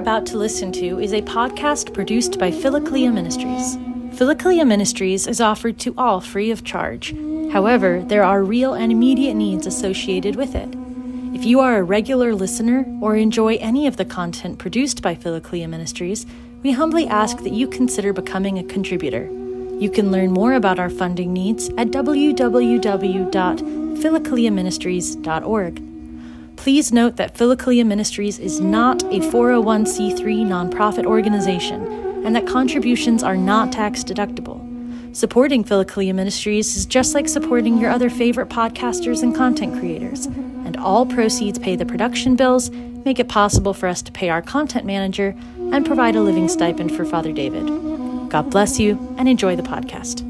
about to listen to is a podcast produced by Philokalia Ministries. Philokalia Ministries is offered to all free of charge. However, there are real and immediate needs associated with it. If you are a regular listener or enjoy any of the content produced by Philokalia Ministries, we humbly ask that you consider becoming a contributor. You can learn more about our funding needs at www.philokaliaministries.org. Please note that Philokalia Ministries is not a 401c3 nonprofit organization and that contributions are not tax deductible. Supporting Philokalia Ministries is just like supporting your other favorite podcasters and content creators, and all proceeds pay the production bills, make it possible for us to pay our content manager, and provide a living stipend for Father David. God bless you and enjoy the podcast.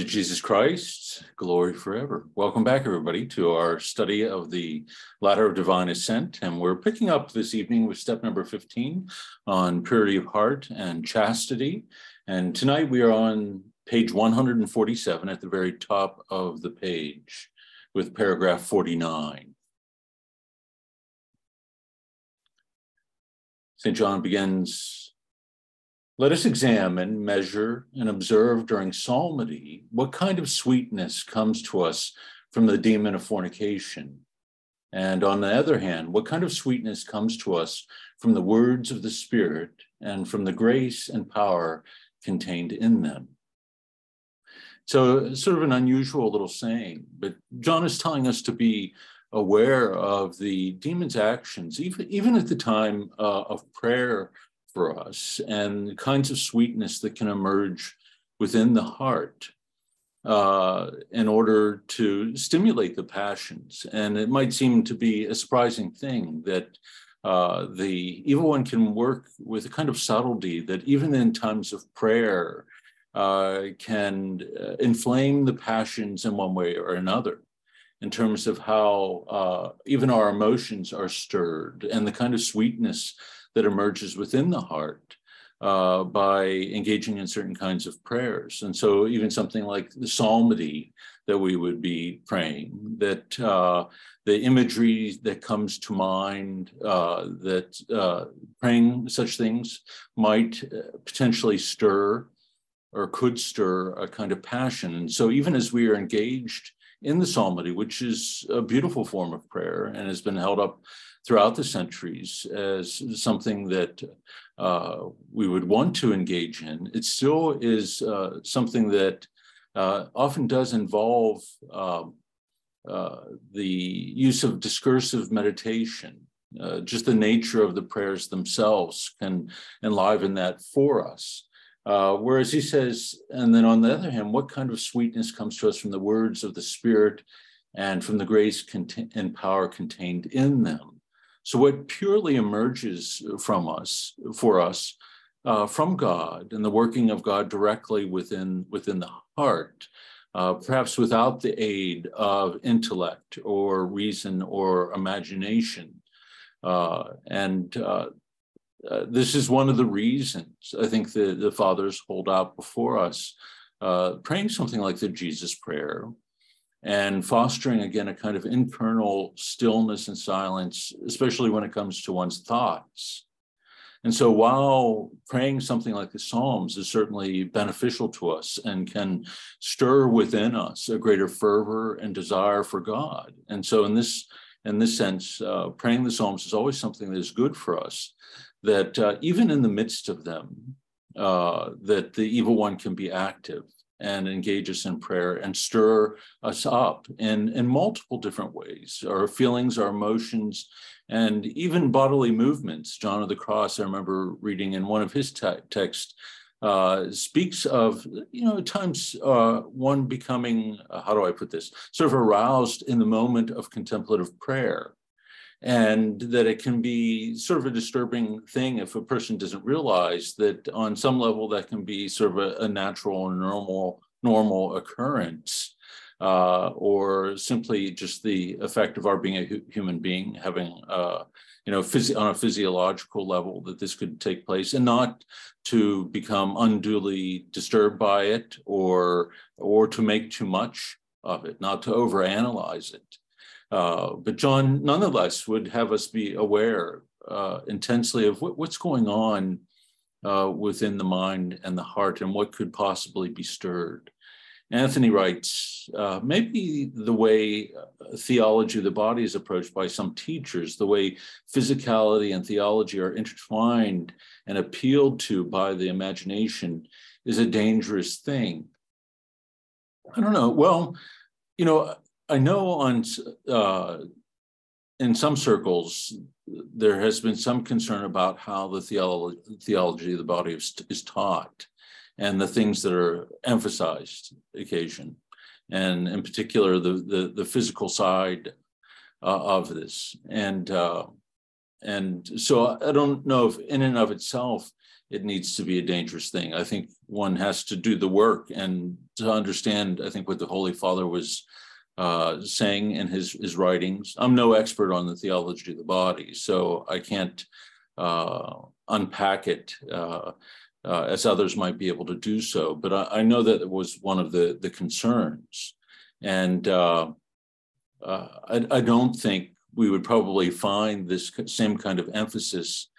To Jesus Christ, glory forever. Welcome back, everybody, to our study of the ladder of divine ascent. And we're picking up this evening with step number 15 on purity of heart and chastity. And tonight we are on page 147 at the very top of the page with paragraph 49. St. John begins let us examine, measure, and observe during psalmody what kind of sweetness comes to us from the demon of fornication. And on the other hand, what kind of sweetness comes to us from the words of the Spirit and from the grace and power contained in them. So, sort of an unusual little saying, but John is telling us to be aware of the demon's actions, even, even at the time uh, of prayer for us and kinds of sweetness that can emerge within the heart uh, in order to stimulate the passions. And it might seem to be a surprising thing that uh, the evil one can work with a kind of subtlety that even in times of prayer uh, can uh, inflame the passions in one way or another in terms of how uh, even our emotions are stirred and the kind of sweetness that emerges within the heart uh, by engaging in certain kinds of prayers. And so, even something like the psalmody that we would be praying, that uh, the imagery that comes to mind, uh, that uh, praying such things might uh, potentially stir or could stir a kind of passion. And so, even as we are engaged in the psalmody, which is a beautiful form of prayer and has been held up throughout the centuries as something that uh, we would want to engage in. It still is uh, something that uh, often does involve um, uh, the use of discursive meditation. Uh, just the nature of the prayers themselves can enliven that for us. Uh, whereas he says, and then on the other hand, what kind of sweetness comes to us from the words of the Spirit and from the grace and power contained in them? So, what purely emerges from us, for us, uh, from God and the working of God directly within, within the heart, uh, perhaps without the aid of intellect or reason or imagination. Uh, and uh, uh, this is one of the reasons I think the, the fathers hold out before us, uh, praying something like the Jesus Prayer, and fostering again a kind of internal stillness and silence, especially when it comes to one's thoughts. And so while praying something like the Psalms is certainly beneficial to us and can stir within us a greater fervor and desire for God. And so in this in this sense, uh, praying the Psalms is always something that is good for us, that uh, even in the midst of them, uh, that the evil one can be active and engage us in prayer and stir us up in, in multiple different ways. Our feelings, our emotions, and even bodily movements. John of the Cross, I remember reading in one of his te- texts, uh, speaks of, you know, at times uh, one becoming, uh, how do I put this, sort of aroused in the moment of contemplative prayer and that it can be sort of a disturbing thing if a person doesn't realize that on some level that can be sort of a, a natural and normal normal occurrence uh, or simply just the effect of our being a hu- human being, having, uh, you know, on a physiological level that this could take place, and not to become unduly disturbed by it or or to make too much of it, not to overanalyze it. Uh, but John, nonetheless, would have us be aware uh, intensely of what, what's going on uh, within the mind and the heart and what could possibly be stirred. Anthony writes, uh, maybe the way uh, theology of the body is approached by some teachers, the way physicality and theology are intertwined and appealed to by the imagination is a dangerous thing. I don't know. Well, you know, I know on uh, in some circles there has been some concern about how the theolo- theology of the body is, is taught and the things that are emphasized occasion, and in particular the the, the physical side uh, of this. And uh, and so I don't know if in and of itself it needs to be a dangerous thing. I think one has to do the work and to understand. I think what the Holy Father was uh, saying in his his writings. I'm no expert on the theology of the body, so I can't uh, unpack it uh, uh, as others might be able to do so. But I, I, know that it was one of the the concerns, and uh, uh, I, I, don't think we would probably find this same kind of emphasis.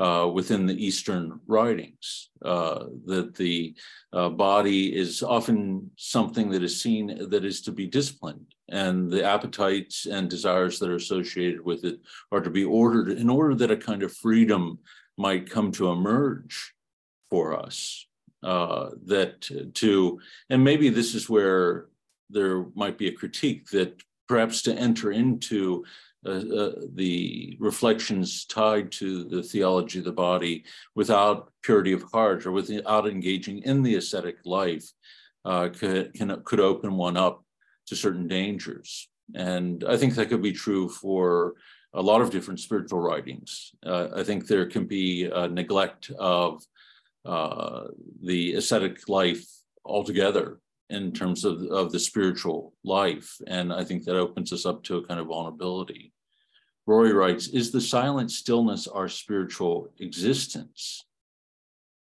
Uh, within the Eastern writings, uh, that the uh, body is often something that is seen that is to be disciplined, and the appetites and desires that are associated with it are to be ordered in order that a kind of freedom might come to emerge for us uh, that to and maybe this is where there might be a critique that perhaps to enter into uh, uh, the reflections tied to the theology of the body without purity of heart or without engaging in the ascetic life uh, could, can, could open one up to certain dangers. And I think that could be true for a lot of different spiritual writings. Uh, I think there can be a neglect of uh, the ascetic life altogether in terms of, of the spiritual life. And I think that opens us up to a kind of vulnerability. Rory writes Is the silent stillness our spiritual existence?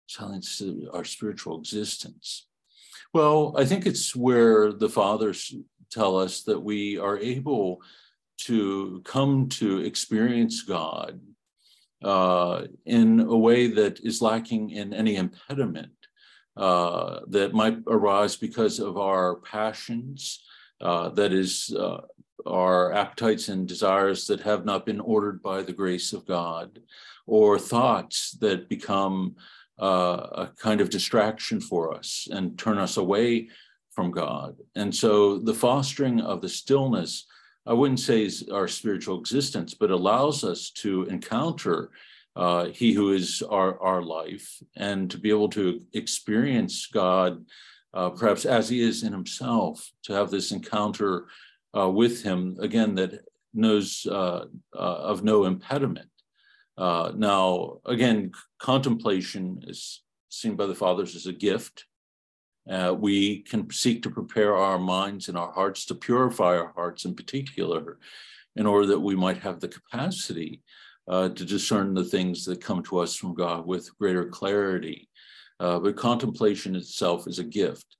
Silence, our spiritual existence. Well, I think it's where the fathers tell us that we are able to come to experience God uh, in a way that is lacking in any impediment uh, that might arise because of our passions, uh, that is, uh, our appetites and desires that have not been ordered by the grace of God, or thoughts that become uh, a kind of distraction for us and turn us away from God. And so the fostering of the stillness I wouldn't say is our spiritual existence, but allows us to encounter uh, He who is our, our life and to be able to experience God uh, perhaps as He is in Himself, to have this encounter uh, with Him, again, that knows uh, uh, of no impediment. Uh, now, again, contemplation is seen by the fathers as a gift. Uh, we can seek to prepare our minds and our hearts to purify our hearts in particular, in order that we might have the capacity uh, to discern the things that come to us from God with greater clarity. Uh, but contemplation itself is a gift.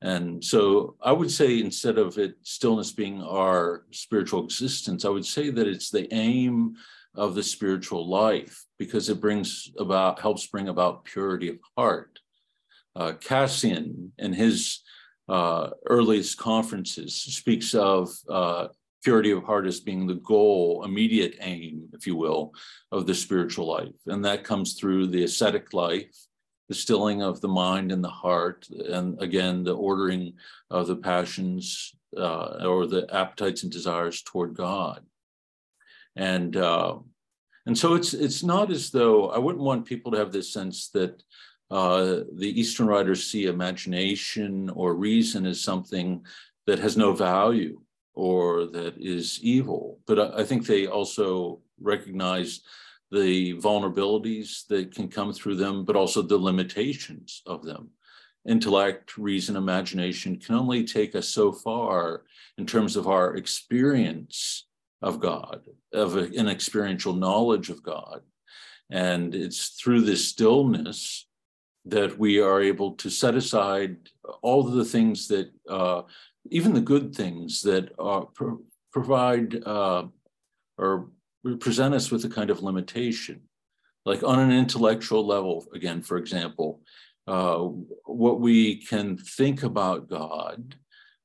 And so I would say instead of it stillness being our spiritual existence, I would say that it's the aim of the spiritual life because it brings about helps bring about purity of heart uh, Cassian, in his uh, earliest conferences, speaks of uh, purity of heart as being the goal, immediate aim, if you will, of the spiritual life. And that comes through the ascetic life, the stilling of the mind and the heart, and again, the ordering of the passions uh, or the appetites and desires toward God. And uh, and so it's it's not as though I wouldn't want people to have this sense that uh, the Eastern writers see imagination or reason as something that has no value or that is evil. But I think they also recognize the vulnerabilities that can come through them, but also the limitations of them. intellect, reason, imagination can only take us so far in terms of our experience of God, of an experiential knowledge of God. And it's through this stillness that we are able to set aside all of the things that, uh, even the good things that are, pro- provide uh, or present us with a kind of limitation. Like on an intellectual level, again, for example, uh, what we can think about God,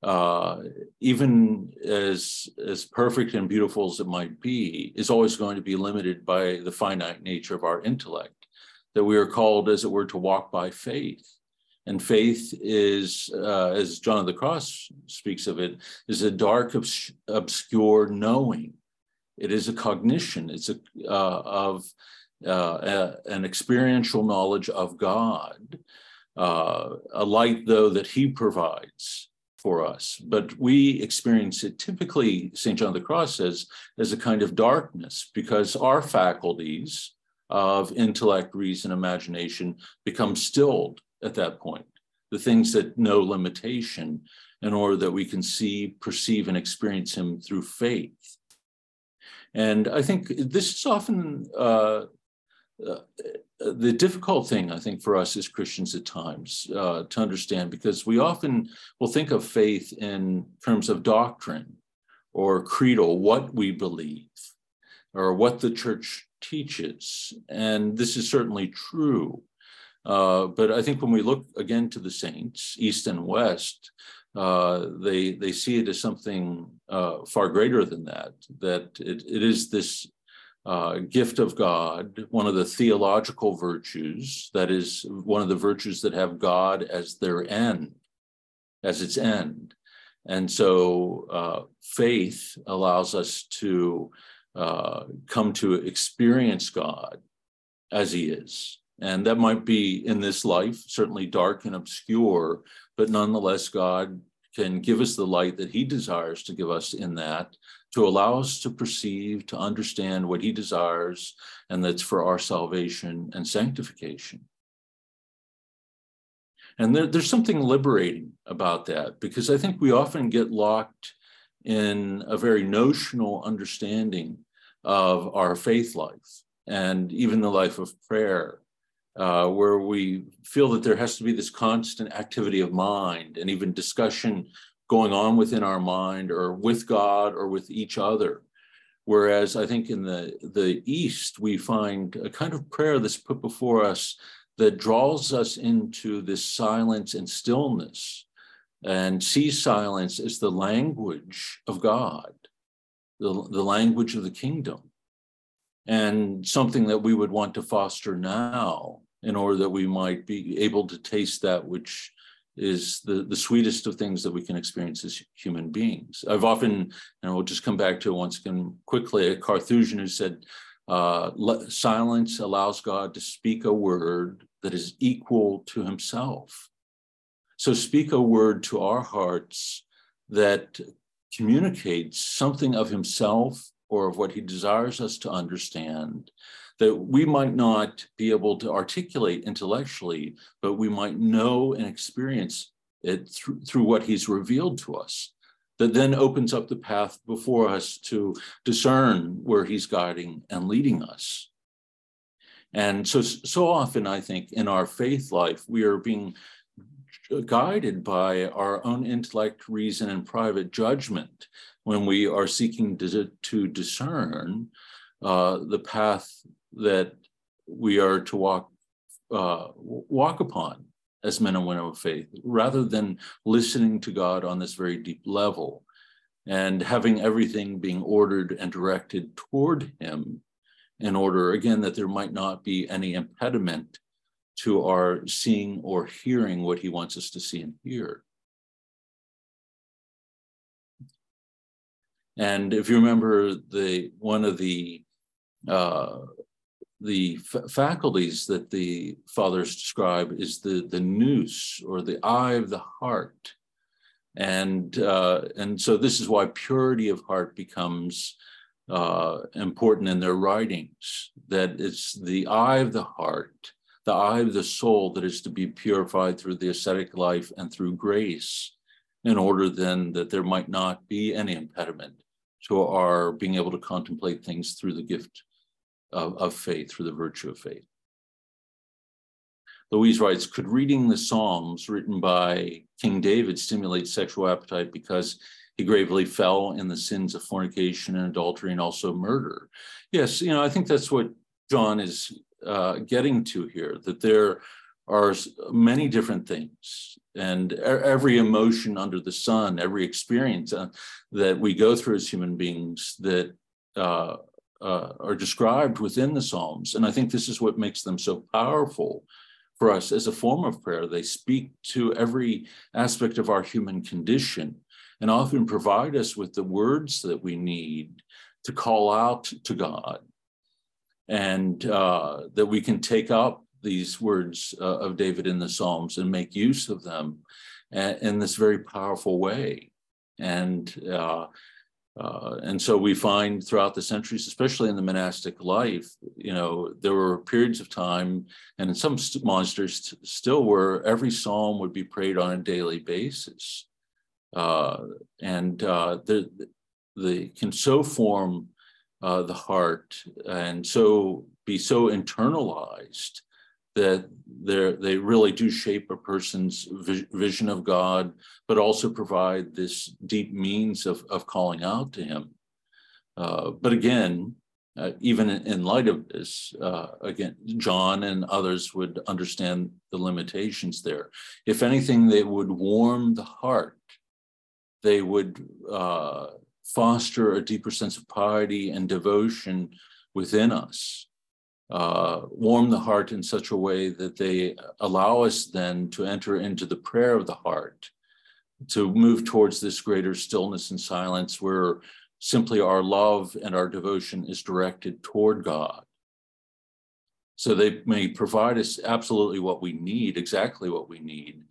uh, even as as perfect and beautiful as it might be, is always going to be limited by the finite nature of our intellect. That we are called, as it were, to walk by faith. And faith is, uh, as John of the Cross speaks of it, is a dark, obs- obscure knowing. It is a cognition. It's a uh, of uh, an experiential knowledge of God, uh, a light, though, that He provides for us. But we experience it typically, St. John of the Cross says, as a kind of darkness because our faculties of intellect, reason, imagination become stilled at that point. The things that know limitation in order that we can see, perceive, and experience Him through faith. And I think this is often uh, uh, the difficult thing, I think, for us as Christians at times uh, to understand, because we often will think of faith in terms of doctrine or creedal, what we believe, or what the church teaches. And this is certainly true. Uh, but I think when we look again to the saints, East and West, uh, they they see it as something uh, far greater than that. That it, it is this uh, gift of God, one of the theological virtues, that is, one of the virtues that have God as their end, as its end. And so uh, faith allows us to uh, come to experience God as He is. And that might be in this life, certainly dark and obscure, but nonetheless, God can give us the light that He desires to give us in that to allow us to perceive, to understand what he desires, and that's for our salvation and sanctification. And there, there's something liberating about that because I think we often get locked in a very notional understanding of our faith life and even the life of prayer, uh, where we feel that there has to be this constant activity of mind and even discussion going on within our mind or with God or with each other. Whereas I think in the, the East, we find a kind of prayer that's put before us that draws us into this silence and stillness and sees silence as the language of God, the, the language of the kingdom, and something that we would want to foster now in order that we might be able to taste that which is the, the sweetest of things that we can experience as human beings. I've often, and we'll just come back to it once again quickly, a Carthusian who said, uh, silence allows God to speak a word that is equal to himself. So speak a word to our hearts that communicates something of himself or of what he desires us to understand that we might not be able to articulate intellectually, but we might know and experience it through, through what he's revealed to us. That then opens up the path before us to discern where he's guiding and leading us. And so, so often, I think, in our faith life, we are being guided by our own intellect, reason, and private judgment when we are seeking to, to discern uh, the path that we are to walk uh, walk upon as men and women of faith, rather than listening to God on this very deep level and having everything being ordered and directed toward Him in order, again, that there might not be any impediment to our seeing or hearing what He wants us to see and hear. And if you remember the one of the uh, the faculties that the fathers describe is the the nous or the eye of the heart. And uh, and so this is why purity of heart becomes uh, important in their writings that it's the eye of the heart the eye of the soul that is to be purified through the ascetic life and through grace, in order then that there might not be any impediment to our being able to contemplate things through the gift of, of faith, through the virtue of faith. Louise writes, could reading the Psalms written by King David stimulate sexual appetite because he gravely fell in the sins of fornication and adultery and also murder? Yes, you know, I think that's what John is uh, getting to here, that there are many different things and every emotion under the sun, every experience uh, that we go through as human beings that uh, uh, are described within the Psalms. And I think this is what makes them so powerful for us as a form of prayer. They speak to every aspect of our human condition and often provide us with the words that we need to call out to God and uh, that we can take up these words uh, of David in the Psalms and make use of them in this very powerful way. And uh, and so we find throughout the centuries, especially in the monastic life, you know, there were periods of time, and in some st- monasteries still were, every psalm would be prayed on a daily basis. Uh, and uh, the, the can so form uh, the heart and so be so internalized that they really do shape a person's vision of God, but also provide this deep means of, of calling out to Him. Uh, but again, uh, even in, light of this, uh, again, John and others would understand the limitations there. If anything, they would warm the heart. They would uh, foster a deeper sense of piety and devotion within us uh, warm the heart in such a way that they allow us then to enter into the prayer of the heart, to move towards this greater stillness and silence where simply our love and our devotion is directed toward God. So they may provide us absolutely what we need, exactly what we need,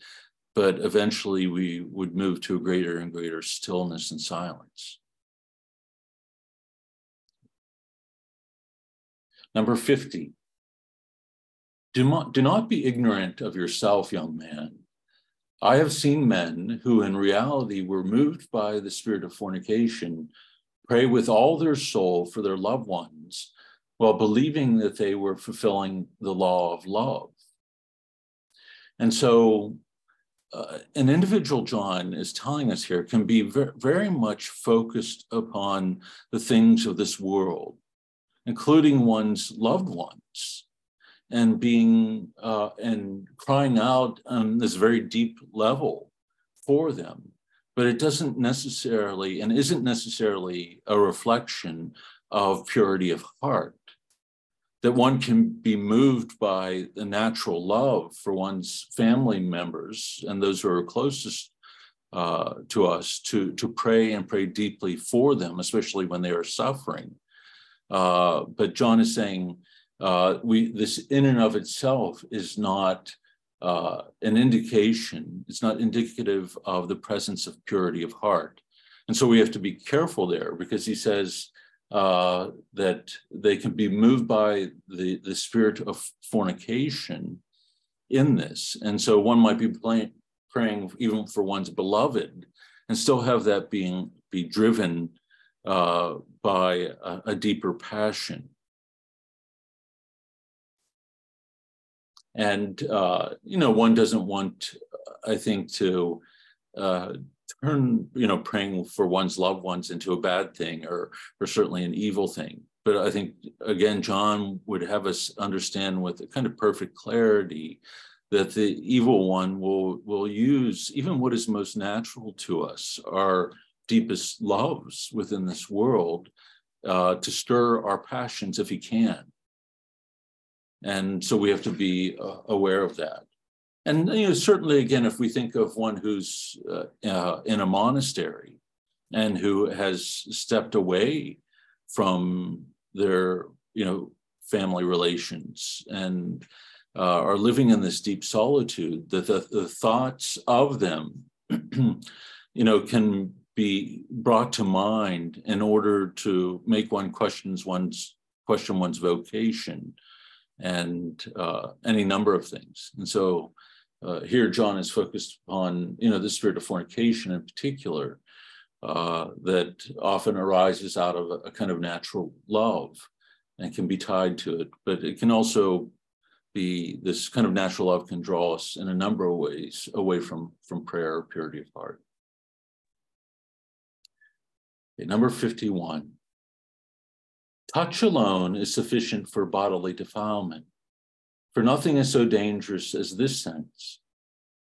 but eventually we would move to a greater and greater stillness and silence. Number 50, do not, do not be ignorant of yourself, young man. I have seen men who in reality were moved by the spirit of fornication pray with all their soul for their loved ones while believing that they were fulfilling the law of love. And so, uh, an individual, John is telling us here, can be very, very much focused upon the things of this world, including one's loved ones, and being uh, and crying out on this very deep level for them. But it doesn't necessarily and isn't necessarily a reflection of purity of heart. That one can be moved by the natural love for one's family members and those who are closest uh, to us to, to pray and pray deeply for them, especially when they are suffering uh, but John is saying uh, we this in and of itself is not uh, an indication. It's not indicative of the presence of purity of heart, and so we have to be careful there because he says uh, that they can be moved by the the spirit of fornication in this, and so one might be praying, praying even for one's beloved and still have that being be driven uh, by a, a, deeper passion. And, uh, you know, one doesn't want, I think, to uh, turn, you know, praying for one's loved ones into a bad thing or, or certainly an evil thing. But I think, again, John would have us understand with a kind of perfect clarity that the evil one will, will use even what is most natural to us, our deepest loves within this world uh, to stir our passions if he can. And so we have to be uh, aware of that. And you know, certainly, again, if we think of one who's uh, uh in a monastery and who has stepped away from their, you know, family relations and uh, are living in this deep solitude, that the, the thoughts of them, you know, can be brought to mind in order to make one questions one's question one's vocation and uh, any number of things. And so uh, here John is focused on, you know, the spirit of fornication in particular, uh, that often arises out of a, a, kind of natural love and can be tied to it. But it can also be this kind of natural love can draw us in a number of ways away from, from prayer or purity of heart. Okay, number 51. Touch alone is sufficient for bodily defilement, for nothing is so dangerous as this sense.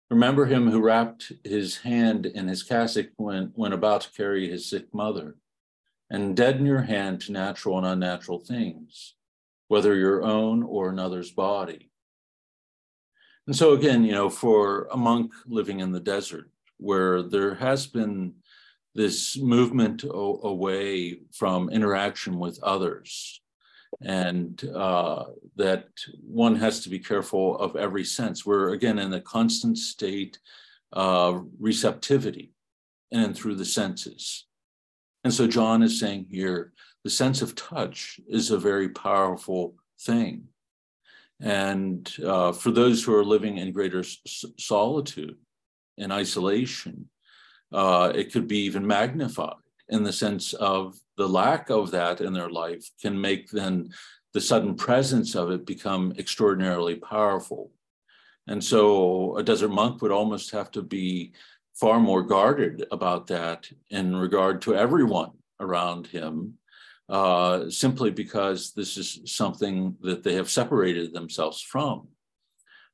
Remember him who wrapped his hand in his cassock when, when about to carry his sick mother, and deaden your hand to natural and unnatural things, whether your own or another's body. And so, again, you know, for a monk living in the desert, where there has been this movement away from interaction with others. And uh, that one has to be careful of every sense. We're again in a constant state of receptivity and through the senses. And so john is saying here the sense of touch is a very powerful thing. And uh, for those who are living in greater solitude and isolation uh, it could be even magnified in the sense of the lack of that in their life can make then the sudden presence of it become extraordinarily powerful. And so a desert monk would almost have to be far more guarded about that in regard to everyone around him, uh, simply because this is something that they have separated themselves from.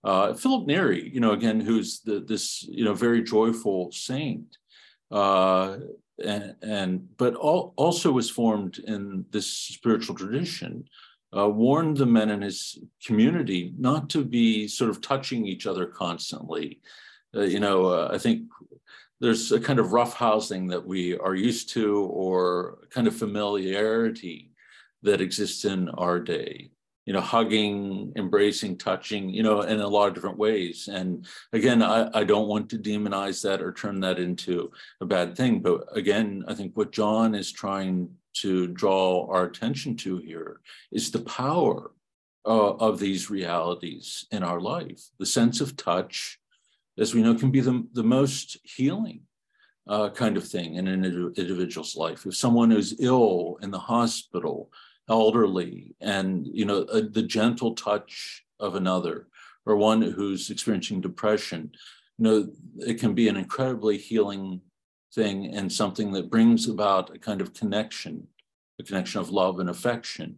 Uh, Philip Neri, you know, again, who's the, this, you know, very joyful saint, uh, and, and, but all, also was formed in this spiritual tradition. Uh, warned the men in his community not to be sort of touching each other constantly. Uh, you know, uh, I think there's a kind of rough housing that we are used to, or kind of familiarity that exists in our day you know, hugging, embracing, touching, you know, in a lot of different ways. And again, I, I don't want to demonize that or turn that into a bad thing. But again, I think what John is trying to draw our attention to here is the power uh, of these realities in our life. The sense of touch, as we know, can be the, the most healing uh, kind of thing in an individual's life. If someone is ill in the hospital, elderly and you know a, the gentle touch of another or one who's experiencing depression. You know it can be an incredibly healing thing and something that brings about a kind of connection a connection of love and affection.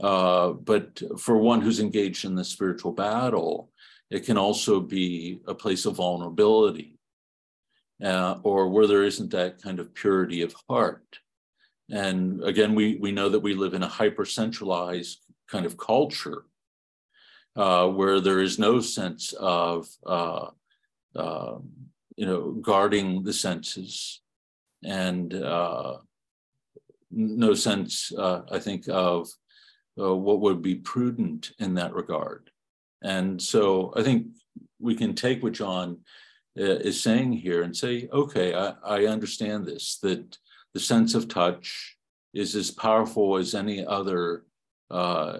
Uh, but for one who's engaged in the spiritual battle it can also be a place of vulnerability uh, or where there isn't that kind of purity of heart and again, we, we know that we live in a hyper centralized kind of culture uh, where there is no sense of, uh, uh, you know, guarding the senses and uh, no sense, uh, I think, of uh, what would be prudent in that regard. And so I think we can take what John is saying here and say, okay, I, I understand this, that the sense of touch is as powerful as any other uh,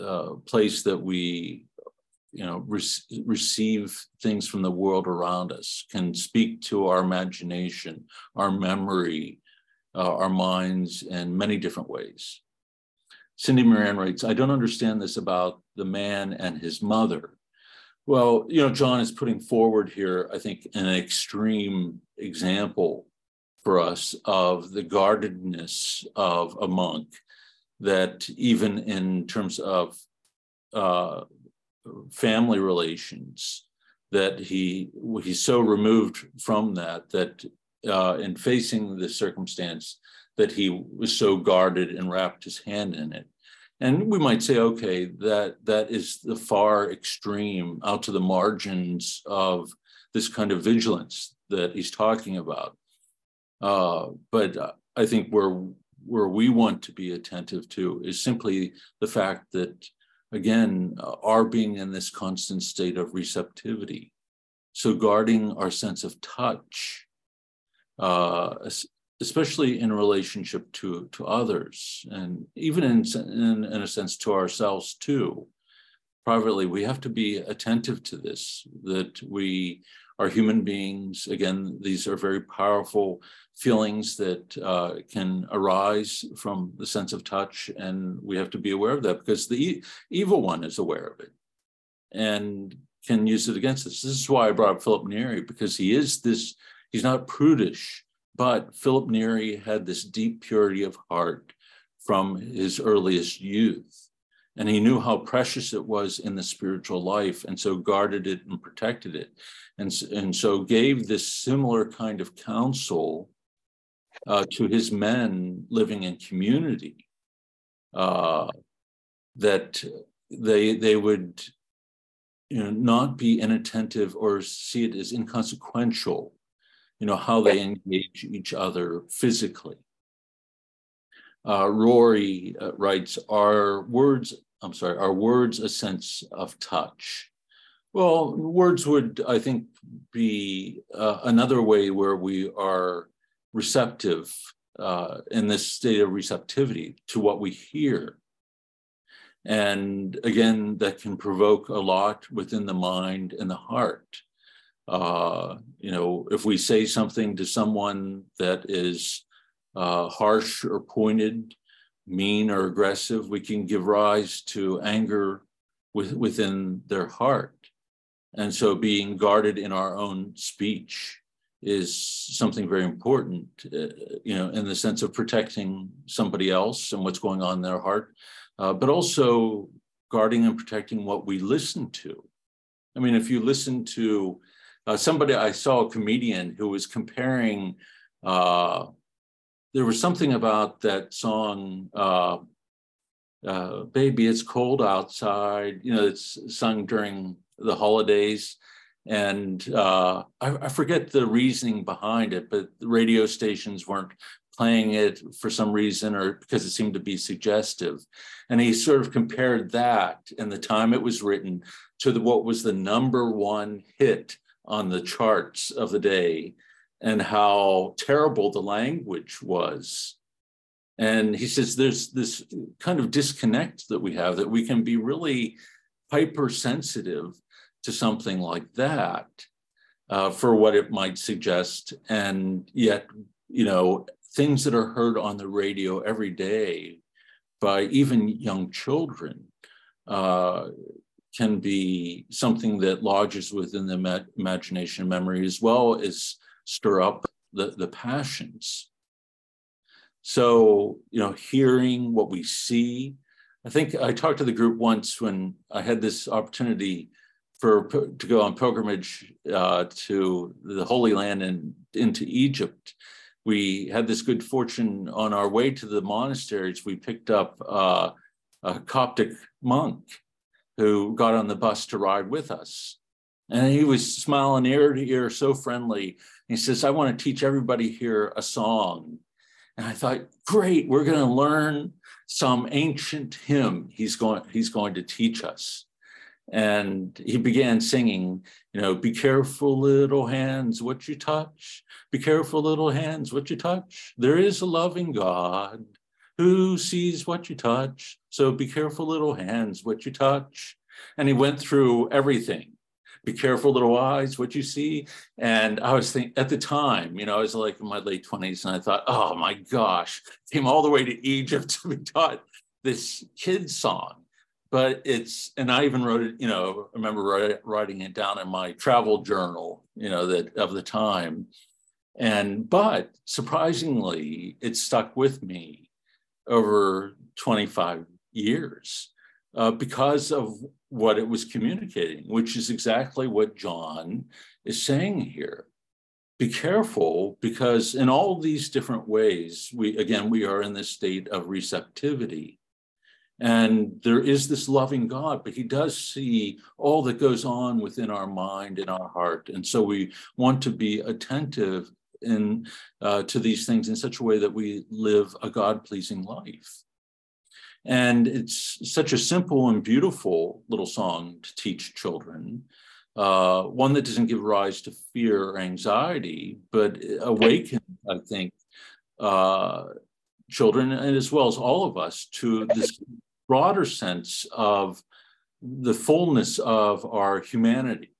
uh, place that we you know re- receive things from the world around us can speak to our imagination our memory uh, our minds in many different ways. Cindy moran writes i don't understand this about the man and his mother. Well you know john is putting forward here i think an extreme example for us of the guardedness of a monk that even in terms of uh, family relations that he he's so removed from that that uh, in facing the circumstance that he was so guarded and wrapped his hand in it. And we might say okay that that is the far extreme out to the margins of this kind of vigilance that he's talking about uh, but uh, I think where where we want to be attentive to is simply the fact that, again, uh, our being in this constant state of receptivity. So guarding our sense of touch, uh, especially in relationship to, to others, and even in, in, in a sense to ourselves too. Privately, we have to be attentive to this, that we are human beings. Again, these are very powerful feelings that uh, can arise from the sense of touch, and we have to be aware of that because the e- evil one is aware of it and can use it against us. This is why I brought up Philip Neri because he is this, he's not prudish, but Philip Neri had this deep purity of heart from his earliest youth. And he knew how precious it was in the spiritual life, and so guarded it and protected it. And, and so gave this similar kind of counsel uh, to his men living in community uh, that they, they would you know, not be inattentive or see it as inconsequential, you know, how they engage each other physically. Uh, Rory uh, writes, are words, I'm sorry, are words a sense of touch? Well, words would, I think, be uh, another way where we are receptive uh, in this state of receptivity to what we hear. And again, that can provoke a lot within the mind and the heart. Uh, you know, if we say something to someone that is uh, harsh or pointed, mean or aggressive, we can give rise to anger with, within their heart. And so being guarded in our own speech is something very important, uh, you know, in the sense of protecting somebody else and what's going on in their heart, uh, but also guarding and protecting what we listen to. I mean, if you listen to uh, somebody, I saw a comedian who was comparing, uh, there was something about that song, uh, uh, Baby, It's Cold Outside, you know, it's sung during the holidays. And uh, I, I, forget the reasoning behind it, but the radio stations weren't playing it for some reason or because it seemed to be suggestive. And he sort of compared that and the time it was written to the, what was the number one hit on the charts of the day and how terrible the language was. And he says there's this kind of disconnect that we have that we can be really hypersensitive to something like that uh, for what it might suggest. And yet, you know, things that are heard on the radio every day by even young children uh, can be something that lodges within the ma- imagination memory as well as stir up the, the passions. So, you know, hearing what we see. I think I talked to the group once when I had this opportunity for to go on pilgrimage uh, to the Holy Land and into Egypt we had this good fortune on our way to the monasteries. We picked up uh, a Coptic monk who got on the bus to ride with us. And he was smiling ear to ear, so friendly. He says, I want to teach everybody here a song. And I thought, great, we're going to learn some ancient hymn he's going, he's going to teach us. And he began singing, you know, be careful, little hands, what you touch. Be careful, little hands, what you touch. There is a loving God who sees what you touch. So be careful, little hands, what you touch. And he went through everything. Be careful, little eyes, what you see. And I was thinking at the time, you know, I was like in my late 20s, and I thought, oh my gosh, came all the way to Egypt to be taught this kid's song. But it's and i even wrote it you know I remember writing it down in my travel journal you know that of the time. And but surprisingly it stuck with me over 25 years uh, because of what it was communicating which is exactly what john is saying here be careful because in all these different ways we again we are in this state of receptivity and there is this loving God, but he does see all that goes on within our mind and our heart. And so we want to be attentive in, uh, to these things in such a way that we live a God pleasing life. And it's such a simple and beautiful little song to teach children. Uh, one that doesn't give rise to fear or anxiety, but awakens, I think, uh, children and as well as all of us to this broader sense of the fullness of our humanity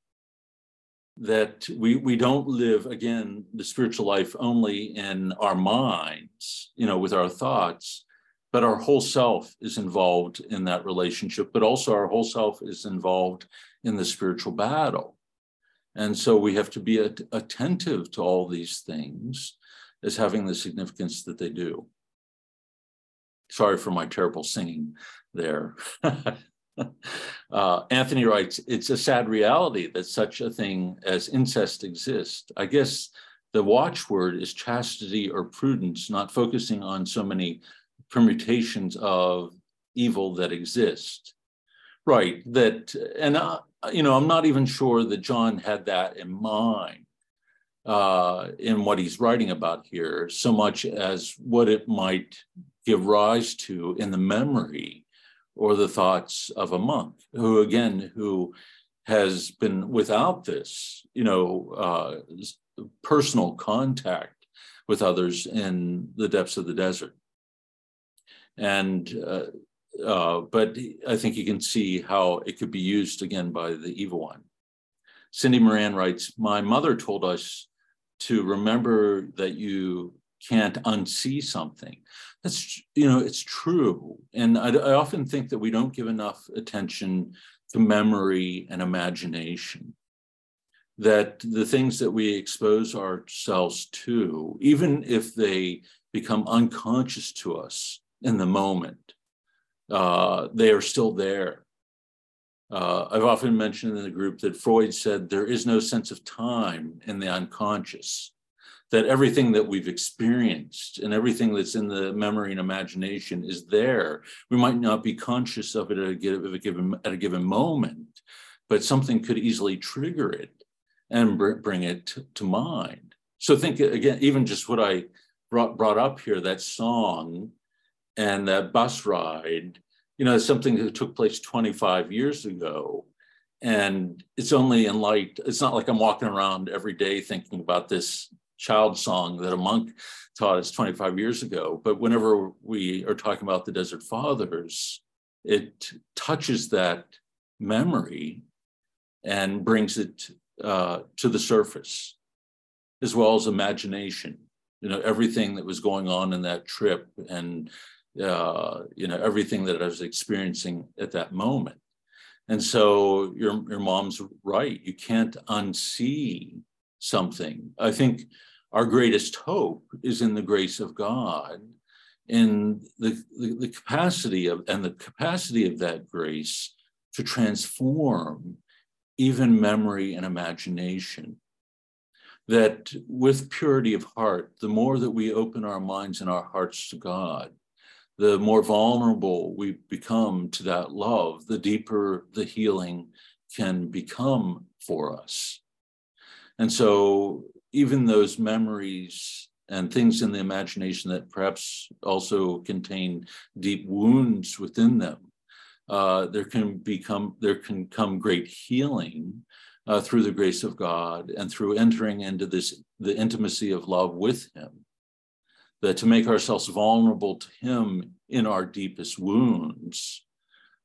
that we we don't live again the spiritual life only in our minds you know with our thoughts but our whole self is involved in that relationship but also our whole self is involved in the spiritual battle. And so we have to be at, attentive to all these things as having the significance that they do. Sorry for my terrible singing there. Uh, Anthony writes, it's a sad reality that such a thing as incest exists. I guess the watchword is chastity or prudence, not focusing on so many permutations of evil that exist. Right, that, and, uh, you know, I'm not even sure that John had that in mind uh, in what he's writing about here, so much as what it might give rise to in the memory or the thoughts of a monk who again who has been without this you know uh, personal contact with others in the depths of the desert and uh, uh, but i think you can see how it could be used again by the evil one. Cindy moran writes my mother told us to remember that you can't unsee something. That's you know it's true. And I, I, often think that we don't give enough attention to memory and imagination. That the things that we expose ourselves to even if they become unconscious to us in the moment uh, they are still there uh, i've often mentioned in the group that freud said there is no sense of time in the unconscious that everything that we've experienced and everything that's in the memory and imagination is there. We might not be conscious of it at a given, at a given moment, but something could easily trigger it and bring it to mind. So think again, even just what I brought, brought up here, that song and that bus ride, you know, something that took place 25 years ago. And it's only in light, it's not like I'm walking around every day thinking about this child song that a monk taught us 25 years ago. But whenever we are talking about the Desert Fathers, it touches that memory and brings it uh, to the surface, as well as imagination. You know, everything that was going on in that trip and, uh, you know, everything that I was experiencing at that moment. And so your, your mom's right. You can't unsee something. I think our greatest hope is in the grace of God in the, the, the, capacity of and the capacity of that grace to transform even memory and imagination that with purity of heart the more that we open our minds and our hearts to god the more vulnerable we become to that love the deeper the healing can become for us and so even those memories and things in the imagination that perhaps also contain deep wounds within them, uh, there can become there can come great healing uh, through the grace of God and through entering into this the intimacy of love with Him. That to make ourselves vulnerable to Him in our deepest wounds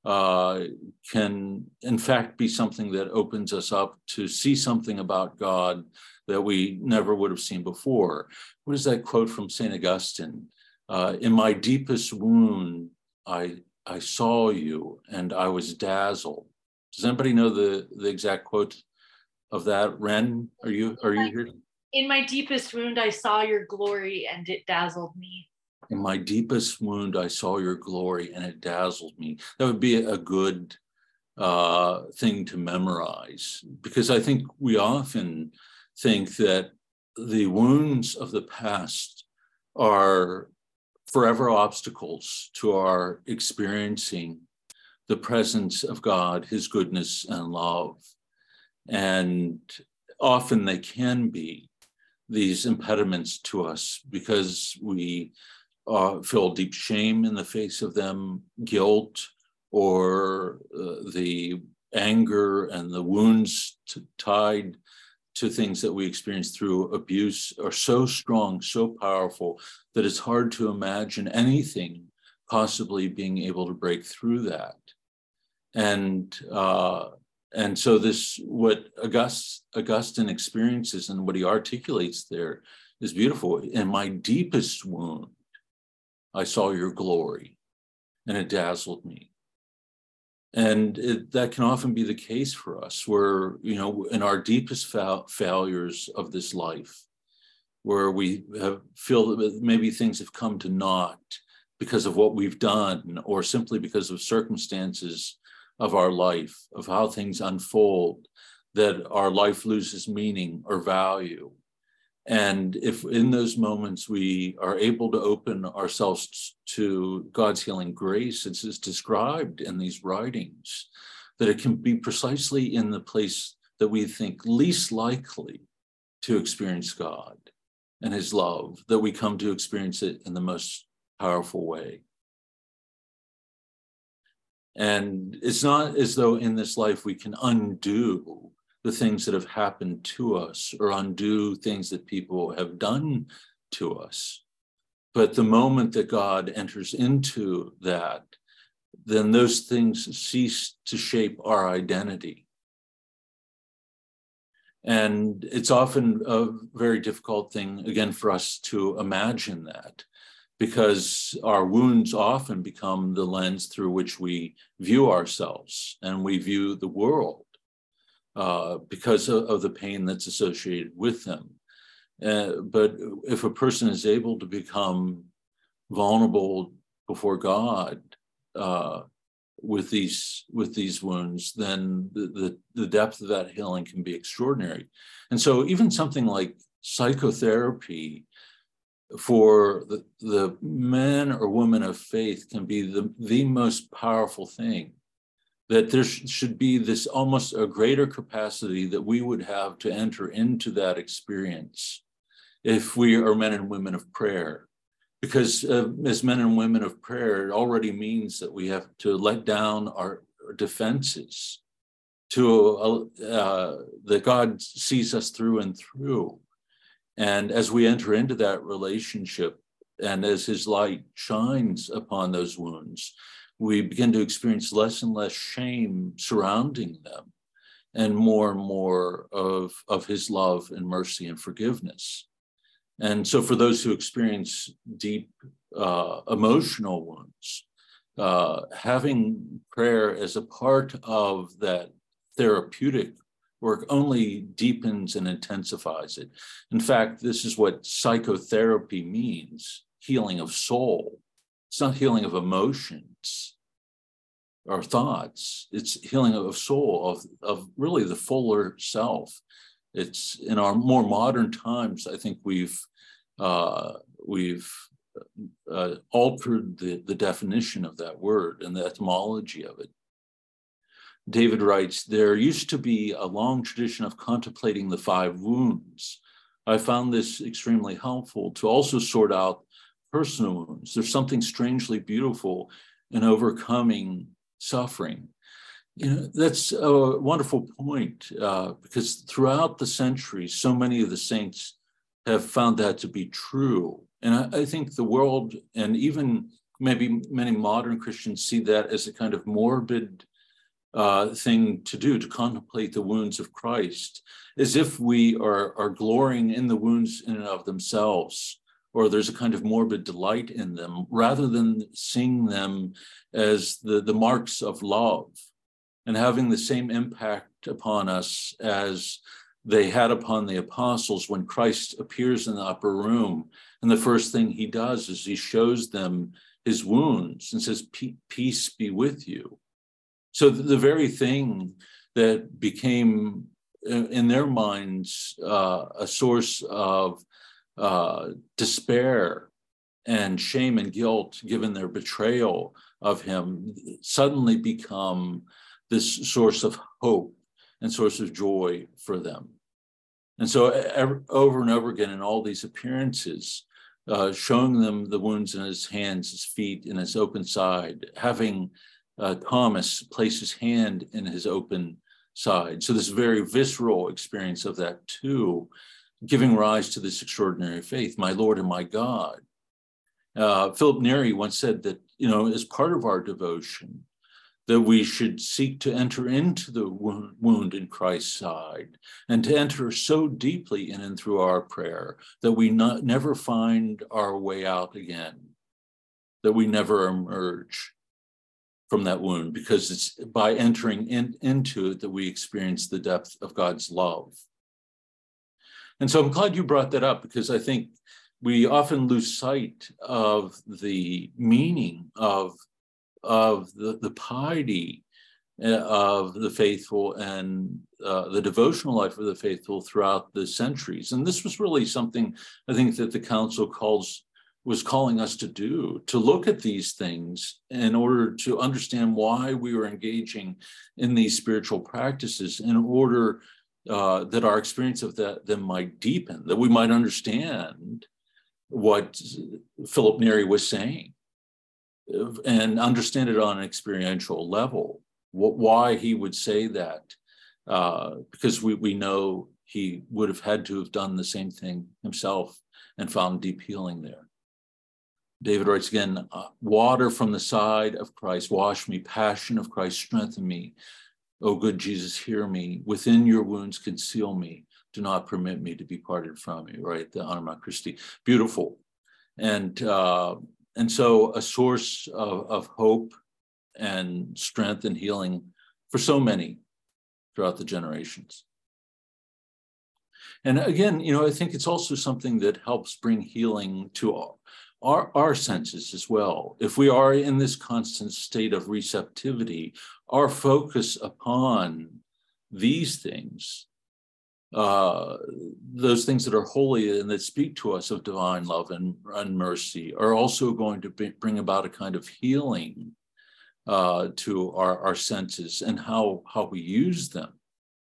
uh, can, in fact, be something that opens us up to see something about God that we never would have seen before. What is that quote from St. Augustine? Uh, in my deepest wound, I, I saw you and I was dazzled. Does anybody know the, the exact quote of that? Ren, are you are you here? In my deepest wound, I saw your glory and it dazzled me. In my deepest wound, I saw your glory and it dazzled me. That would be a good uh, thing to memorize because I think we often think that the wounds of the past are forever obstacles to our experiencing the presence of God, His goodness and love. And often they can be these impediments to us because we uh, feel deep shame in the face of them, guilt, or uh, the anger and the wounds t- tied to things that we experience through abuse are so strong, so powerful that it's hard to imagine anything possibly being able to break through that. And uh, and so this what August, Augustine experiences and what he articulates there is beautiful. In my deepest wound, I saw your glory, and it dazzled me. And it, that can often be the case for us, where, you know, in our deepest fa- failures of this life, where we have, feel that maybe things have come to naught because of what we've done, or simply because of circumstances of our life, of how things unfold, that our life loses meaning or value. And if in those moments we are able to open ourselves to God's healing grace, as described in these writings, that it can be precisely in the place that we think least likely to experience God and his love, that we come to experience it in the most powerful way. And it's not as though in this life we can undo the things that have happened to us or undo things that people have done to us. But the moment that God enters into that, then those things cease to shape our identity. And it's often a very difficult thing, again, for us to imagine that because our wounds often become the lens through which we view ourselves and we view the world. Uh, because of, of, the pain that's associated with them. Uh, but if a person is able to become vulnerable before God uh, with these with these wounds, then the, the, the depth of that healing can be extraordinary. And so, even something like psychotherapy for the, the man or woman of faith can be the, the most powerful thing that there should be this almost a greater capacity that we would have to enter into that experience if we are men and women of prayer. Because uh, as men and women of prayer, it already means that we have to let down our, our defenses to uh, uh, that God sees us through and through. And as we enter into that relationship, and as his light shines upon those wounds, we begin to experience less and less shame surrounding them and more and more of, of his love and mercy and forgiveness. And so, for those who experience deep uh, emotional wounds, uh, having prayer as a part of that therapeutic work only deepens and intensifies it. In fact, this is what psychotherapy means healing of soul. It's not healing of emotions or thoughts. It's healing of soul, of, of really the fuller self. It's in our more modern times, I think we've uh, we've uh, altered the, the definition of that word and the etymology of it. David writes, there used to be a long tradition of contemplating the five wounds. I found this extremely helpful to also sort out personal wounds. There's something strangely beautiful in overcoming suffering. You know, that's a wonderful point uh, because throughout the centuries, so many of the saints have found that to be true. And I, I think the world and even maybe many modern Christians see that as a kind of morbid uh, thing to do to contemplate the wounds of Christ, as if we are, are glorying in the wounds in and of themselves or there's a kind of morbid delight in them rather than seeing them as the, the marks of love and having the same impact upon us as they had upon the apostles when Christ appears in the upper room. And the first thing he does is he shows them his wounds and says, Peace be with you. So the very thing that became in their minds uh, a source of uh, despair and shame and guilt given their betrayal of him suddenly become this source of hope and source of joy for them. And so, ever, over and over again, in all these appearances, uh, showing them the wounds in his hands, his feet, in his open side, having uh, Thomas place his hand in his open side. So this very visceral experience of that too, giving rise to this extraordinary faith, my Lord and my God. Uh, Philip Neri once said that, you know, as part of our devotion, that we should seek to enter into the wound in Christ's side and to enter so deeply in and through our prayer that we not, never find our way out again, that we never emerge from that wound, because it's by entering in, into it that we experience the depth of God's love. And so I'm glad you brought that up because I think we often lose sight of the meaning of of the, the piety uh, of the faithful and uh, the devotional life of the faithful throughout the centuries. And this was really something I think that the council calls was calling us to do to look at these things in order to understand why we were engaging in these spiritual practices in order uh, that our experience of that them might deepen that we might understand what philip neri was saying and understand it on an experiential level. What, why he would say that, uh, because we, we know he would have had to have done the same thing himself and found deep healing there. David writes again, uh, water from the side of Christ, wash me, passion of Christ, strengthen me. O good Jesus, hear me. Within your wounds, conceal me. Do not permit me to be parted from you, right? The honor Anima Christi. Beautiful. And uh, and so a source of, of hope and strength and healing for so many throughout the generations. And again, you know, I think it's also something that helps bring healing to all, our, our senses as well. If we are in this constant state of receptivity, our focus upon these things uh, those things that are holy and that speak to us of divine love and, and mercy are also going to be, bring about a kind of healing uh, to our, our senses and how, how we use them.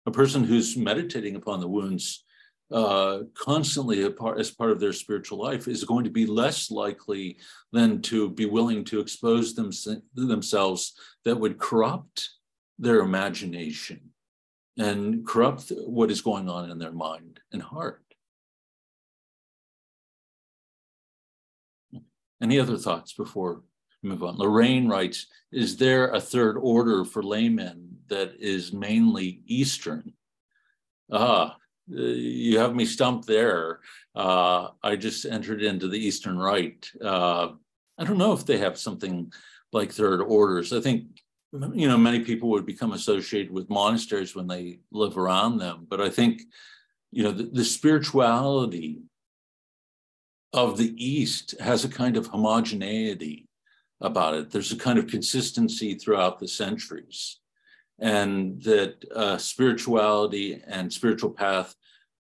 A person who's meditating upon the wounds uh, constantly part, as part of their spiritual life is going to be less likely than to be willing to expose them, themselves that would corrupt their imagination and corrupt what is going on in their mind and heart. Any other thoughts before we move on? Lorraine writes Is there a third order for laymen that is mainly Eastern? Ah, you have me stumped there. Uh, I just entered into the Eastern Rite. Uh, I don't know if they have something like third orders. I think you know, many people would become associated with monasteries when they live around them. But I think, you know, the, the spirituality of the East has a kind of homogeneity about it. There's a kind of consistency throughout the centuries. And that uh, spirituality and spiritual path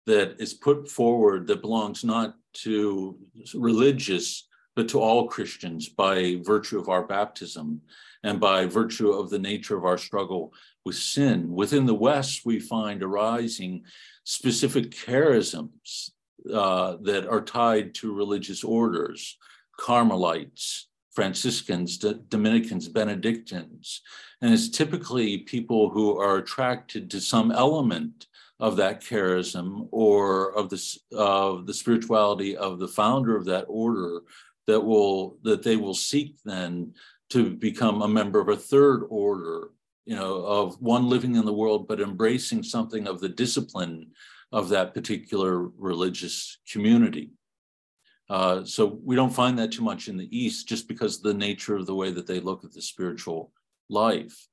that is put forward that belongs not to religious, but to all Christians by virtue of our baptism and by virtue of the nature of our struggle with sin. Within the West, we find arising specific charisms uh, that are tied to religious orders, Carmelites, Franciscans, D- Dominicans, Benedictines. And it's typically people who are attracted to some element of that charism or of the, of the spirituality of the founder of that order that will that they will seek then to become a member of a third order, you know, of one living in the world, but embracing something of the discipline of that particular religious community. Uh, so we don't find that too much in the East just because of the nature of the way that they look at the spiritual life.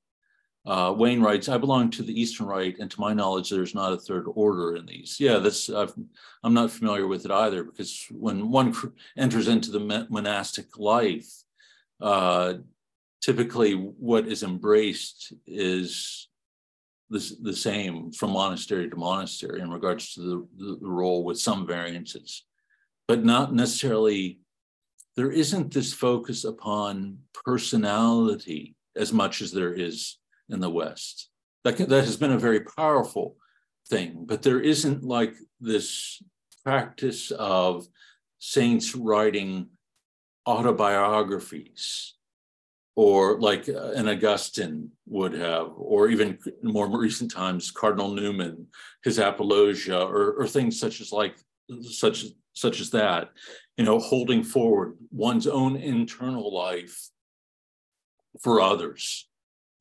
Uh, Wayne writes, I belong to the Eastern Rite, and to my knowledge, there's not a third order in these. Yeah, that's i am not familiar with it either, because when one enters into the monastic life, uh, typically what is embraced is the, the same from monastery to monastery in regards to the, the, the role with some variances, but not necessarily, there isn't this focus upon personality as much as there is in the West. That, can, that has been a very powerful thing, but there isn't like this practice of saints writing autobiographies or like uh, an Augustine would have, or even more recent times, Cardinal Newman, his Apologia, or, or things such as like such such as that, you know, holding forward one's own internal life for others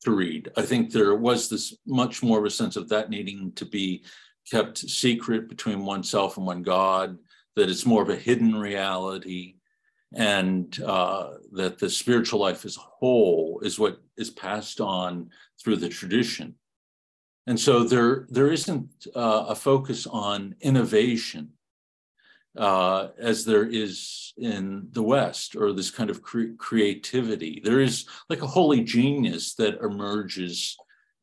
to read. I think there was this much more of a sense of that needing to be kept secret between oneself and one God, that it's more of a hidden reality and uh, that the spiritual life as a whole is what is passed on through the tradition. And so there, there isn't uh, a focus on innovation uh, as there is in the West, or this kind of cre- creativity. There is like a holy genius that emerges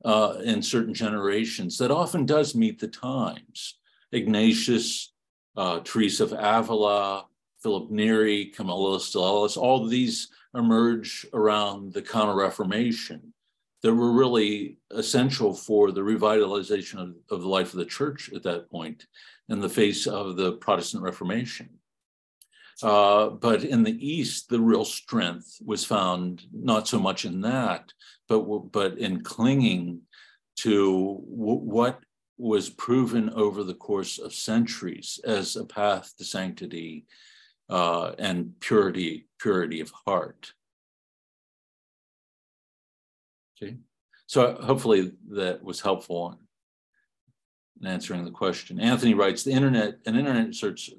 uh, in certain generations that often does meet the times. Ignatius, uh, Teresa of Avila, Philip Neri, Camillus de Lellis, all these emerge around the Counter Reformation that were really essential for the revitalization of, of the life of the church at that point in the face of the Protestant Reformation. Uh, but in the East, the real strength was found not so much in that, but, but in clinging to w- what was proven over the course of centuries as a path to sanctity uh, and purity, purity of heart. Okay, so hopefully that was helpful in answering the question. Anthony writes, the internet, an internet search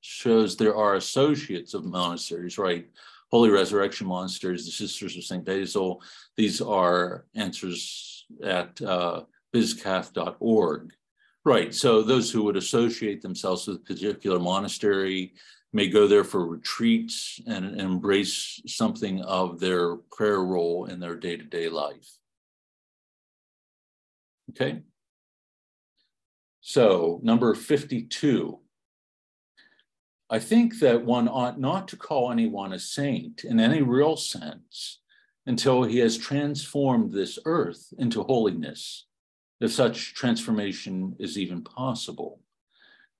shows there are associates of monasteries, right? Holy Resurrection Monasteries, the Sisters of St. Basil. These are answers at uh, byzcath.org. Right, so those who would associate themselves with a particular monastery may go there for retreats and embrace something of their prayer role in their day to day life. Okay. So, number 52. I think that one ought not to call anyone a saint in any real sense until he has transformed this earth into holiness, if such transformation is even possible.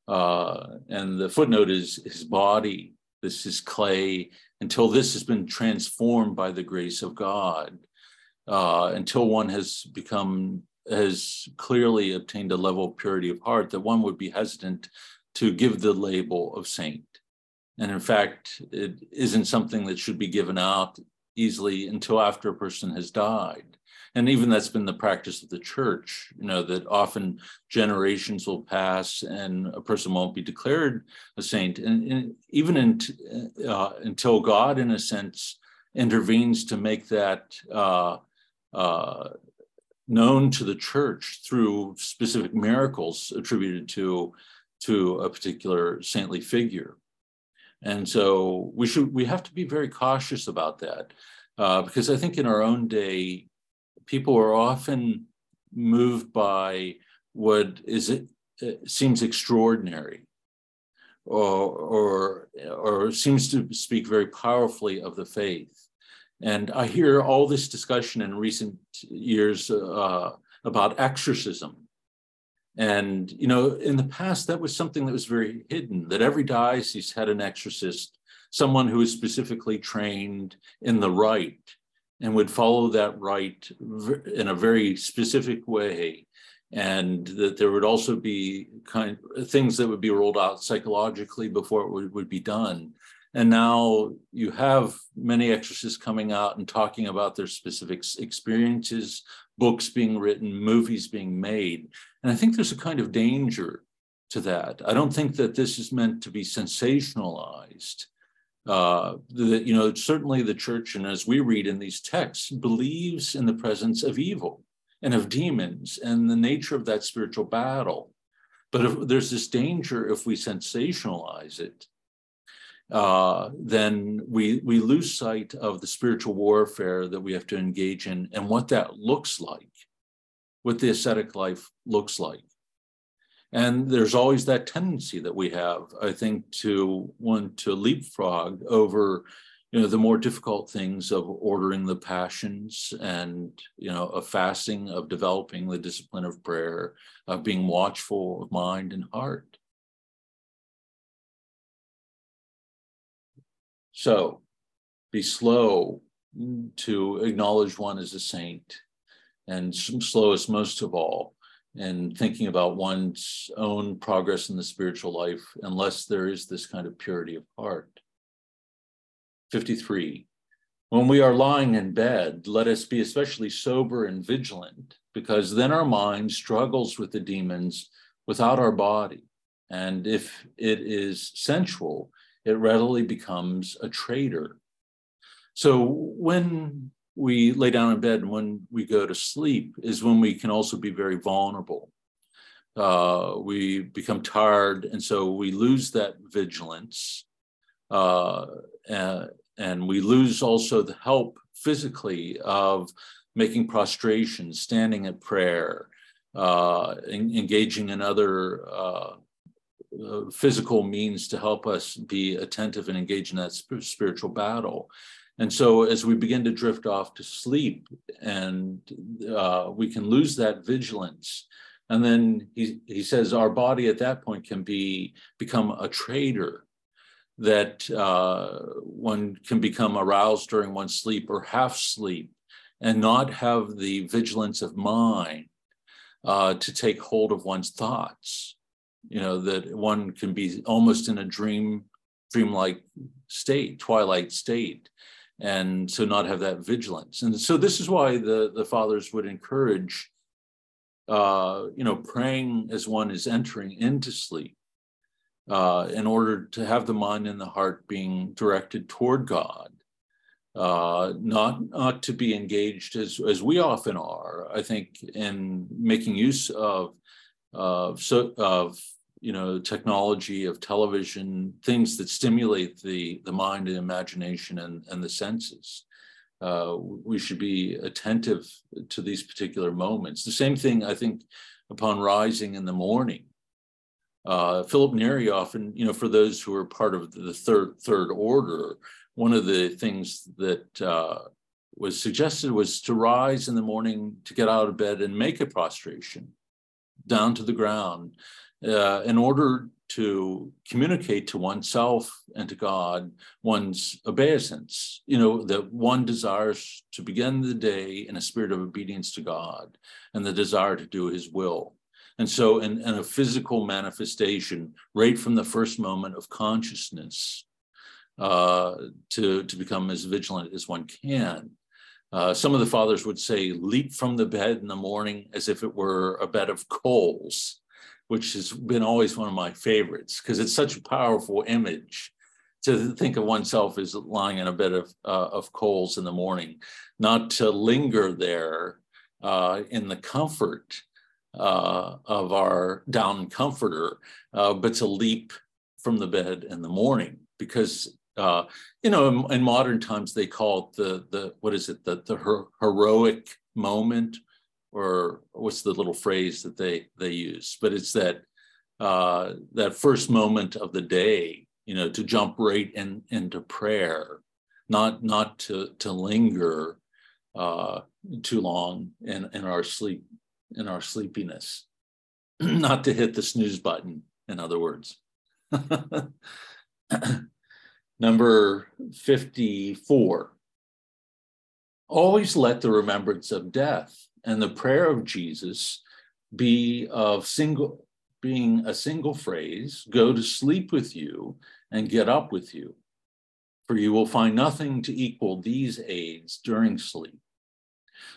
Uh, and the footnote is his body, this is clay, until this has been transformed by the grace of God, uh, until one has become, has clearly obtained a level of purity of heart that one would be hesitant to give the label of saint. And in fact, it isn't something that should be given out easily until after a person has died and even that's been the practice of the church you know that often generations will pass and a person won't be declared a saint and, and even in, uh, until god in a sense intervenes to make that uh, uh, known to the church through specific miracles attributed to to a particular saintly figure. And so we should we have to be very cautious about that uh, because i think in our own day people are often moved by what is it, it seems extraordinary or, or or seems to speak very powerfully of the faith and i hear all this discussion in recent years uh, about exorcism. And you know in the past that was something that was very hidden that every diocese had an exorcist someone who was specifically trained in the rite and would follow that rite in a very specific way. And that there would also be kind of things that would be rolled out psychologically before it would, would be done and now you have many exorcists coming out and talking about their specific experiences books being written movies being made. And i think there's a kind of danger to that. I don't think that this is meant to be sensationalized. Uh, the, you know, certainly the church, and as we read in these texts, believes in the presence of evil and of demons and the nature of that spiritual battle. But if, there's this danger if we sensationalize it, uh, then we we lose sight of the spiritual warfare that we have to engage in and what that looks like, what the ascetic life looks like. And there's always that tendency that we have, I think, to want to leapfrog over, you know, the more difficult things of ordering the passions and, you know, of fasting, of developing the discipline of prayer, of being watchful of mind and heart. So be slow to acknowledge one as a saint, and slowest most of all, and thinking about one's own progress in the spiritual life, unless there is this kind of purity of heart. 53. When we are lying in bed, let us be especially sober and vigilant, because then our mind struggles with the demons without our body. And if it is sensual, it readily becomes a traitor. So when we lay down in bed and when we go to sleep is when we can also be very vulnerable. Uh, we become tired, and so we lose that vigilance. Uh, and, and we lose also the help physically of making prostration, standing at prayer, uh, en- engaging in other physical means to help us be attentive and engage in that sp- spiritual battle. And so, as we begin to drift off to sleep, and uh, we can lose that vigilance, and then he he says our body at that point can be become a traitor, that uh, one can become aroused during one's sleep or half sleep, and not have the vigilance of mind uh, to take hold of one's thoughts. You know that one can be almost in a dream dreamlike state, twilight state and so not have that vigilance. And so this is why the, the fathers would encourage, uh, you know, praying as one is entering into sleep uh, in order to have the mind and the heart being directed toward God. Uh, not not to be engaged as as we often are, I think, in making use of of so of you know technology of television things that stimulate the the mind and imagination and and the senses. Uh, we should be attentive to these particular moments. The same thing i think upon rising in the morning. Uh, philip neri often you know for those who are part of the third third order one of the things that uh, was suggested was to rise in the morning to get out of bed and make a prostration down to the ground uh, in order to communicate to oneself and to God one's obeisance, you know, that one desires to begin the day in a spirit of obedience to God and the desire to do his will. And so, in, in a physical manifestation, right from the first moment of consciousness, uh, to, to become as vigilant as one can. Uh, some of the fathers would say, leap from the bed in the morning as if it were a bed of coals which has been always one of my favorites because it's such a powerful image. To think of oneself as lying in a bed of, uh, of coals in the morning, not to linger there uh, in the comfort uh, of our down comforter, uh, but to leap from the bed in the morning because uh, you know in, in, modern times they call it the the what is it? The the her- heroic moment or what's the little phrase that they they use? But it's that uh, that first moment of the day you know to jump right in into prayer not not to to linger uh, too long in in our sleep in our sleepiness. Not to hit the snooze button in other words number 54 always let the remembrance of death and the prayer of Jesus be of single being a single phrase, go to sleep with you and get up with you. For you will find nothing to equal these aids during sleep.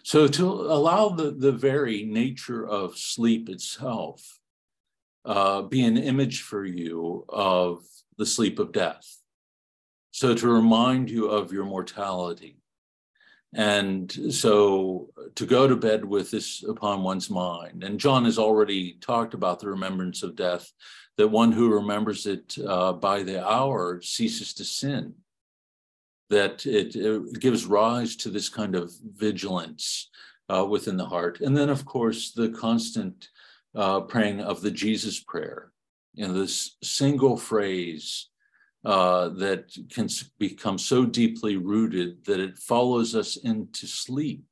So, to allow the, the very nature of sleep itself uh, be an image for you of the sleep of death. So, to remind you of your mortality, and so to go to bed with this upon one's mind. And John has already talked about the remembrance of death, that one who remembers it uh, by the hour ceases to sin, that it, it, gives rise to this kind of vigilance uh, within the heart. And then, of course, the constant uh, praying of the Jesus prayer, you know, this single phrase uh, that can become so deeply rooted that it follows us into sleep,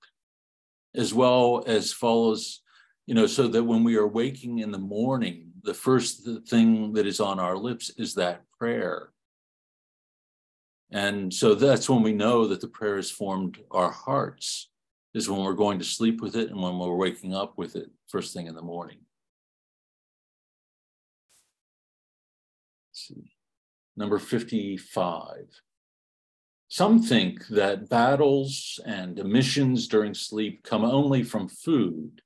as well as follows, you know, so that when we are waking in the morning, the first thing that is on our lips is that prayer. And so that's when we know that the prayer has formed our hearts, is when we're going to sleep with it and when we're waking up with it first thing in the morning. Number 55. Some think that battles and emissions during sleep come only from food,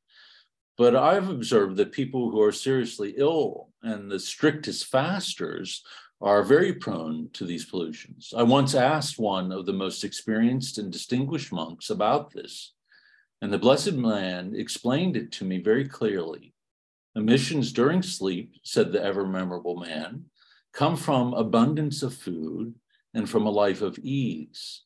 but I've observed that people who are seriously ill and the strictest fasters are very prone to these pollutions. I once asked one of the most experienced and distinguished monks about this, and the blessed man explained it to me very clearly. Emissions during sleep, said the ever memorable man, come from abundance of food and from a life of ease.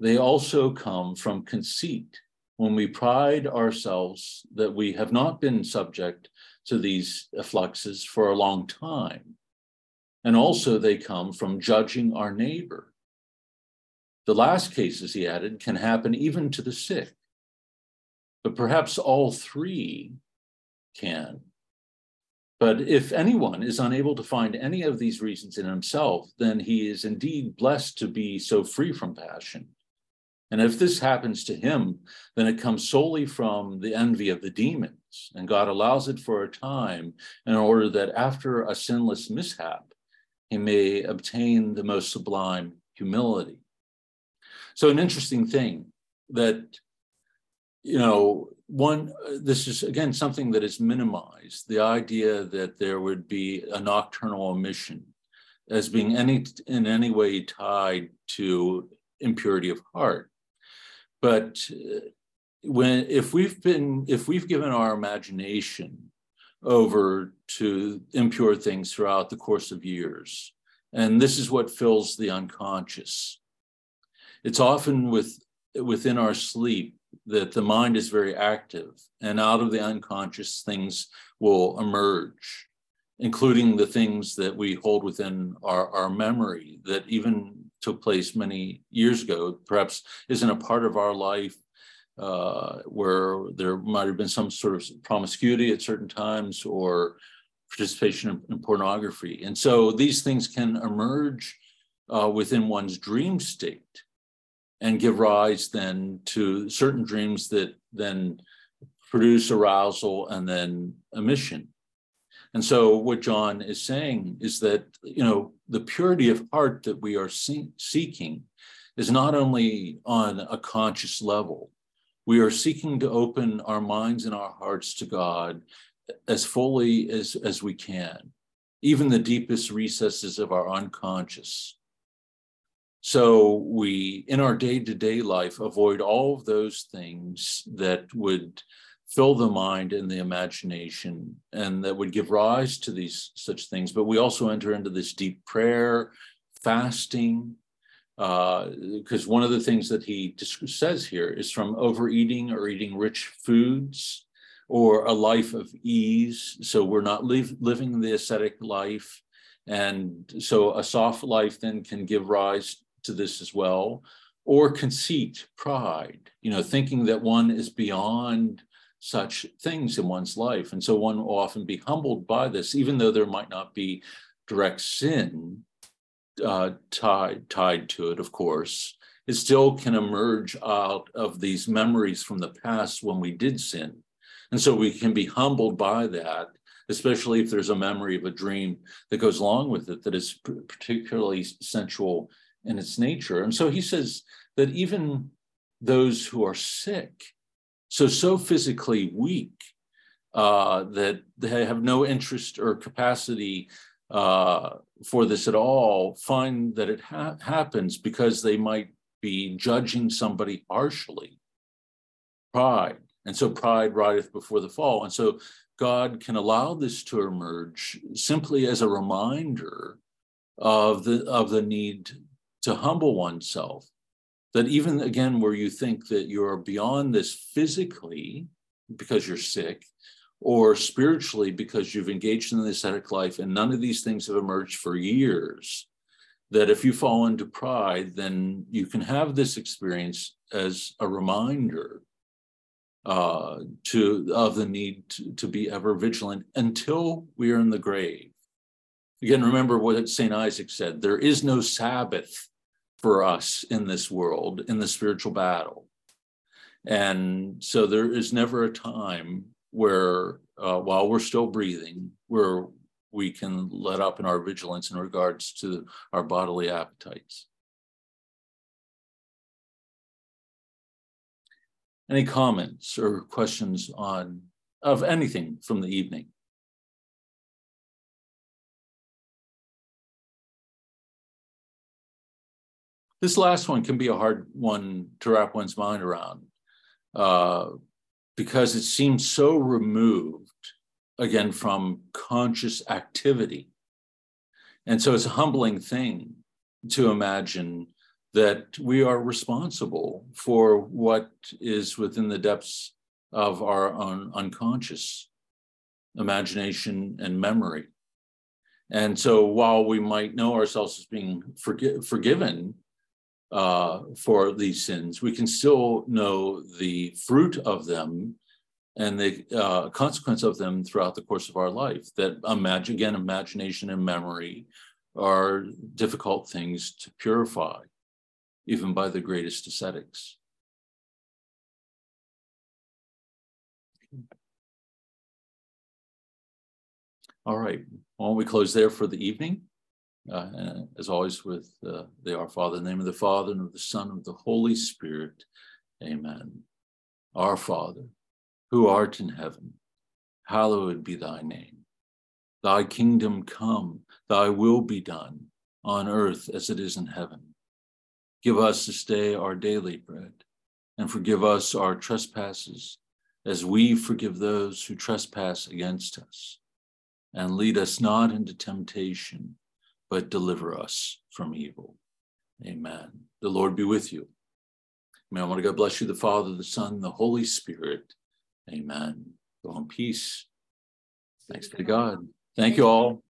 They also come from conceit when we pride ourselves that we have not been subject to these fluxes for a long time. And also, they come from judging our neighbor. The last cases, he added, can happen even to the sick. But perhaps all three can. But if anyone is unable to find any of these reasons in himself, then he is indeed blessed to be so free from passion. And if this happens to him, then it comes solely from the envy of the demons. And God allows it for a time in order that after a sinless mishap, he may obtain the most sublime humility. So, an interesting thing that, you know, one, this is again something that is minimized the idea that there would be a nocturnal emission as being any in any way tied to impurity of heart. But uh, when if we've been if we've given our imagination over to impure things throughout the course of years, and this is what fills the unconscious. It's often with within our sleep that the mind is very active and out of the unconscious things will emerge including the things that we hold within our, our memory that even took place many years ago perhaps isn't a part of our life uh, where there might have been some sort of promiscuity at certain times or participation in, in pornography. And so these things can emerge uh, within one's dream state and give rise then to certain dreams that then produce arousal and then emission. And so, what John is saying is that, you know, the purity of heart that we are see- seeking is not only on a conscious level, we are seeking to open our minds and our hearts to God as fully as, as we can, even the deepest recesses of our unconscious. So we, in our day to day life, avoid all of those things that would fill the mind and the imagination and that would give rise to these such things. But we also enter into this deep prayer, fasting, because uh, one of the things that he says here is from overeating or eating rich foods or a life of ease. So we're not living the ascetic life. And so a soft life then can give rise to this as well, or conceit, pride, you know, thinking that one is beyond such things in one's life. And so one will often be humbled by this, even though there might not be direct sin uh, tied, tied to it, of course. It still can emerge out of these memories from the past when we did sin. And so we can be humbled by that, especially if there's a memory of a dream that goes along with it that is particularly sensual in its nature. And so he says that even those who are sick, so so physically weak, uh, that they have no interest or capacity uh, for this at all, find that it ha- happens because they might be judging somebody harshly. Pride. And so pride rideth before the fall. And so God can allow this to emerge simply as a reminder of the of the need to humble oneself. That even again, where you think that you're beyond this physically because you're sick, or spiritually because you've engaged in the ascetic life and none of these things have emerged for years, that if you fall into pride, then you can have this experience as a reminder uh, to of the need to, to be ever vigilant until we are in the grave. Again, remember what St. Isaac said there is no Sabbath for us in this world, in the spiritual battle. And so there is never a time where, uh, while we're still breathing, where we can let up in our vigilance in regards to our bodily appetites. Any comments or questions on of anything from the evening? This last one can be a hard one to wrap one's mind around uh, because it seems so removed, again, from conscious activity. And so it's a humbling thing to imagine that we are responsible for what is within the depths of our own unconscious imagination and memory. And so while we might know ourselves as being forgi- forgiven uh, for these sins, we can still know the fruit of them and the uh, consequence of them throughout the course of our life. That imagine again, imagination and memory are difficult things to purify, even by the greatest ascetics. All right. Why don't we close there for the evening? Uh, as always, with uh, the Our Father, the name of the Father, and of the Son, and of the Holy Spirit. Amen. Our Father, who art in heaven, hallowed be thy name. Thy kingdom come, thy will be done, on earth as it is in heaven. Give us this day our daily bread, and forgive us our trespasses, as we forgive those who trespass against us. And lead us not into temptation but deliver us from evil. Amen. The Lord be with you. May Almighty God bless you, the Father, the Son, the Holy Spirit. Amen. Go in peace. Thanks to God. Thank you all.